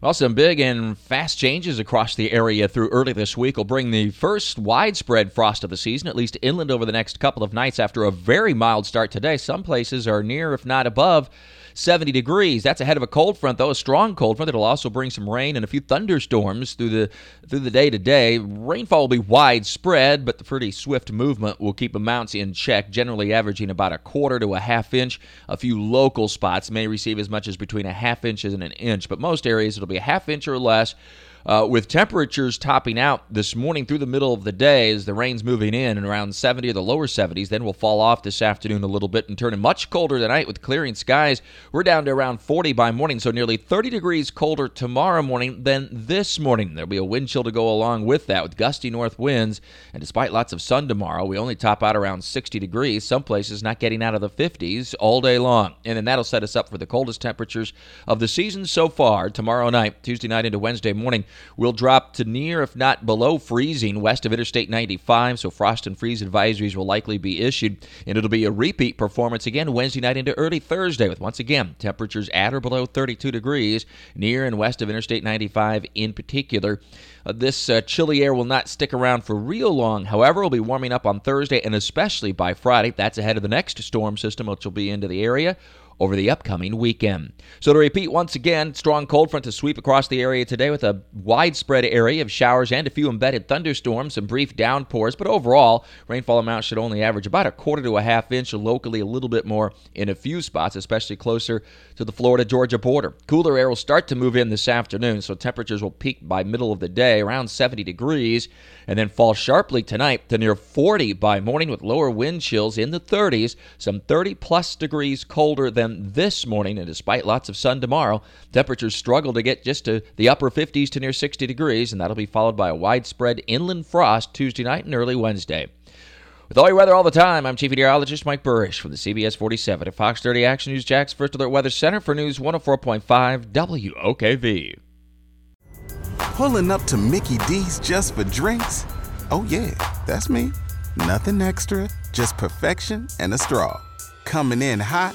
Well, some big and fast changes across the area through early this week will bring the first widespread frost of the season, at least inland over the next couple of nights after a very mild start today. Some places are near, if not above, 70 degrees. That's ahead of a cold front, though, a strong cold front that'll also bring some rain and a few thunderstorms through the through the day today. Rainfall will be widespread, but the pretty swift movement will keep amounts in check, generally averaging about a quarter to a half inch. A few local spots may receive as much as between a half inch and an inch, but most areas it'll be a half inch or less. Uh, with temperatures topping out this morning through the middle of the day as the rain's moving in and around 70 or the lower 70s. Then we'll fall off this afternoon a little bit and turn much colder tonight with clearing skies. We're down to around 40 by morning, so nearly 30 degrees colder tomorrow morning than this morning. There'll be a wind chill to go along with that with gusty north winds. And despite lots of sun tomorrow, we only top out around 60 degrees. Some places not getting out of the 50s all day long. And then that'll set us up for the coldest temperatures of the season so far tomorrow night, Tuesday night into Wednesday morning will drop to near, if not below, freezing west of Interstate 95. So frost and freeze advisories will likely be issued, and it'll be a repeat performance again Wednesday night into early Thursday, with once again temperatures at or below 32 degrees near and west of Interstate 95 in particular. Uh, this uh, chilly air will not stick around for real long. However, it'll be warming up on Thursday and especially by Friday. That's ahead of the next storm system, which will be into the area over the upcoming weekend. So, to repeat once again, strong cold front to sweep across the area today with a widespread area of showers and a few embedded thunderstorms, some brief downpours, but overall, rainfall amounts should only average about a quarter to a half inch, locally a little bit more in a few spots, especially closer to the Florida Georgia border. Cooler air will start to move in this afternoon, so temperatures will peak by middle of the day around 70 degrees and then fall sharply tonight to near 40 by morning with lower wind chills in the 30s, some 30 plus degrees colder than this morning, and despite lots of sun tomorrow, temperatures struggle to get just to the upper 50s to near 60 degrees, and that'll be followed by a widespread inland frost Tuesday night and early Wednesday. With all your weather all the time, I'm Chief Meteorologist Mike Buresh from the CBS 47 at Fox 30 Action News Jax First Alert Weather Center for News 104.5 WOKV. Pulling up to Mickey D's just for drinks? Oh, yeah, that's me. Nothing extra, just perfection and a straw. Coming in hot